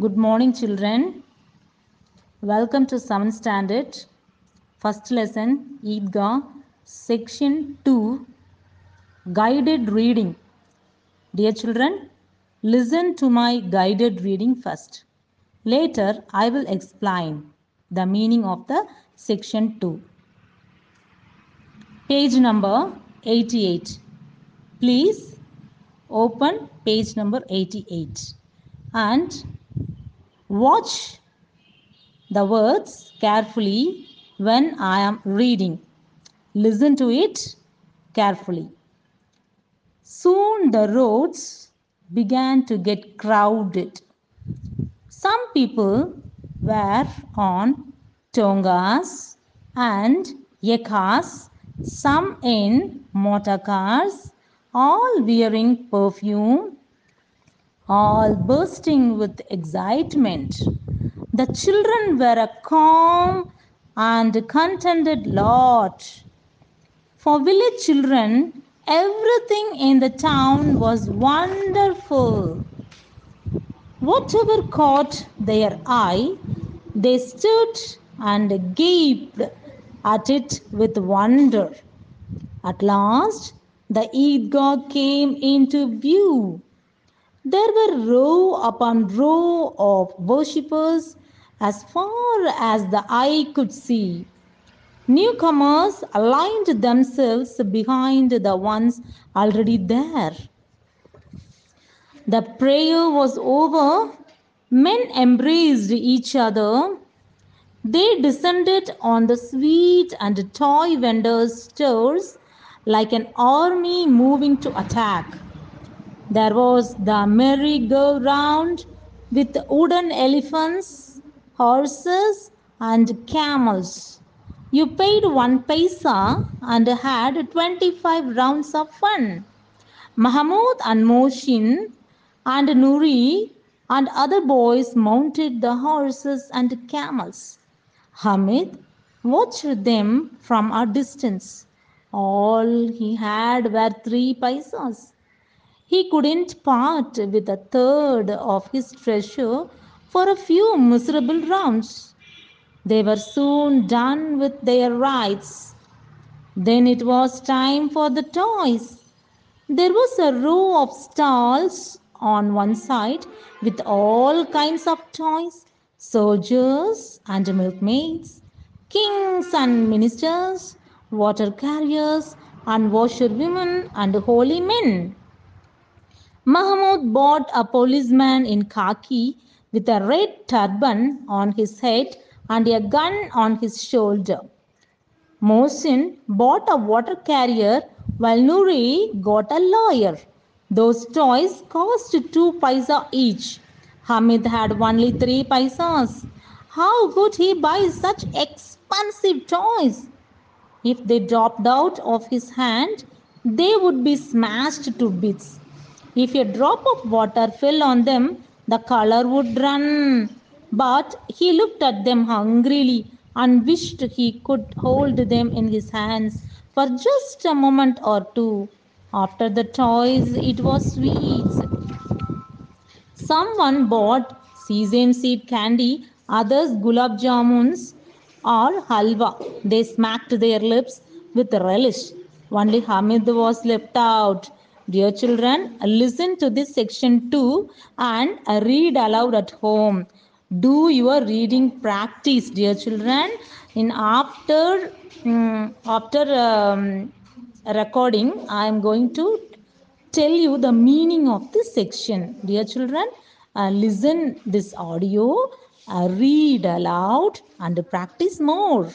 Good morning, children. Welcome to 7th standard. First lesson, Eidgah, section 2, guided reading. Dear children, listen to my guided reading first. Later, I will explain the meaning of the section 2. Page number 88. Please open page number 88 and watch the words carefully when I am reading. Listen to it carefully. Soon the roads began to get crowded. Some people were on tongas and ekkas, some in motor cars, all wearing perfume, all bursting with excitement. The children were a calm and contented lot. For village children, everything in the town was wonderful. Whatever caught their eye, they stood and gaped at it with wonder. At last, the Eidgah came into view. There were row upon row of worshippers as far as the eye could see. Newcomers aligned themselves behind the ones already there. The prayer was over. Men embraced each other. They descended on the sweet and toy vendors' stores like an army moving to attack. There was the merry-go-round with wooden elephants, horses, and camels. You paid one paisa and had 25 rounds of fun. Mahmoud and Mohsin and Nuri and other boys mounted the horses and camels. Hamid watched them from a distance. All he had were three paisas. He couldn't part with a third of his treasure for a few miserable rounds. They were soon done with their rides. Then it was time for the toys. There was a row of stalls on one side with all kinds of toys soldiers and milkmaids, kings and ministers, water carriers, and washerwomen and holy men. Mahmud bought a policeman in khaki with a red turban on his head and a gun on his shoulder. Mohsin bought a water carrier while Nuri got a lawyer. Those toys cost two paisa each. Hamid had only three paisas. How could he buy such expensive toys? If they dropped out of his hand, they would be smashed to bits. If a drop of water fell on them, the color would run. But he looked at them hungrily and wished he could hold them in his hands for just a moment or two. After the toys, it was sweets. Someone bought sesame seed candy, others gulab jamuns or halwa. They smacked their lips with relish. Only Hamid was left out. Dear children, listen to this section 2 and read aloud at home. Do your reading practice, dear children. In after um, after um, recording, I am going to tell you the meaning of this section. Dear children, uh, listen this audio, uh, read aloud and practice more.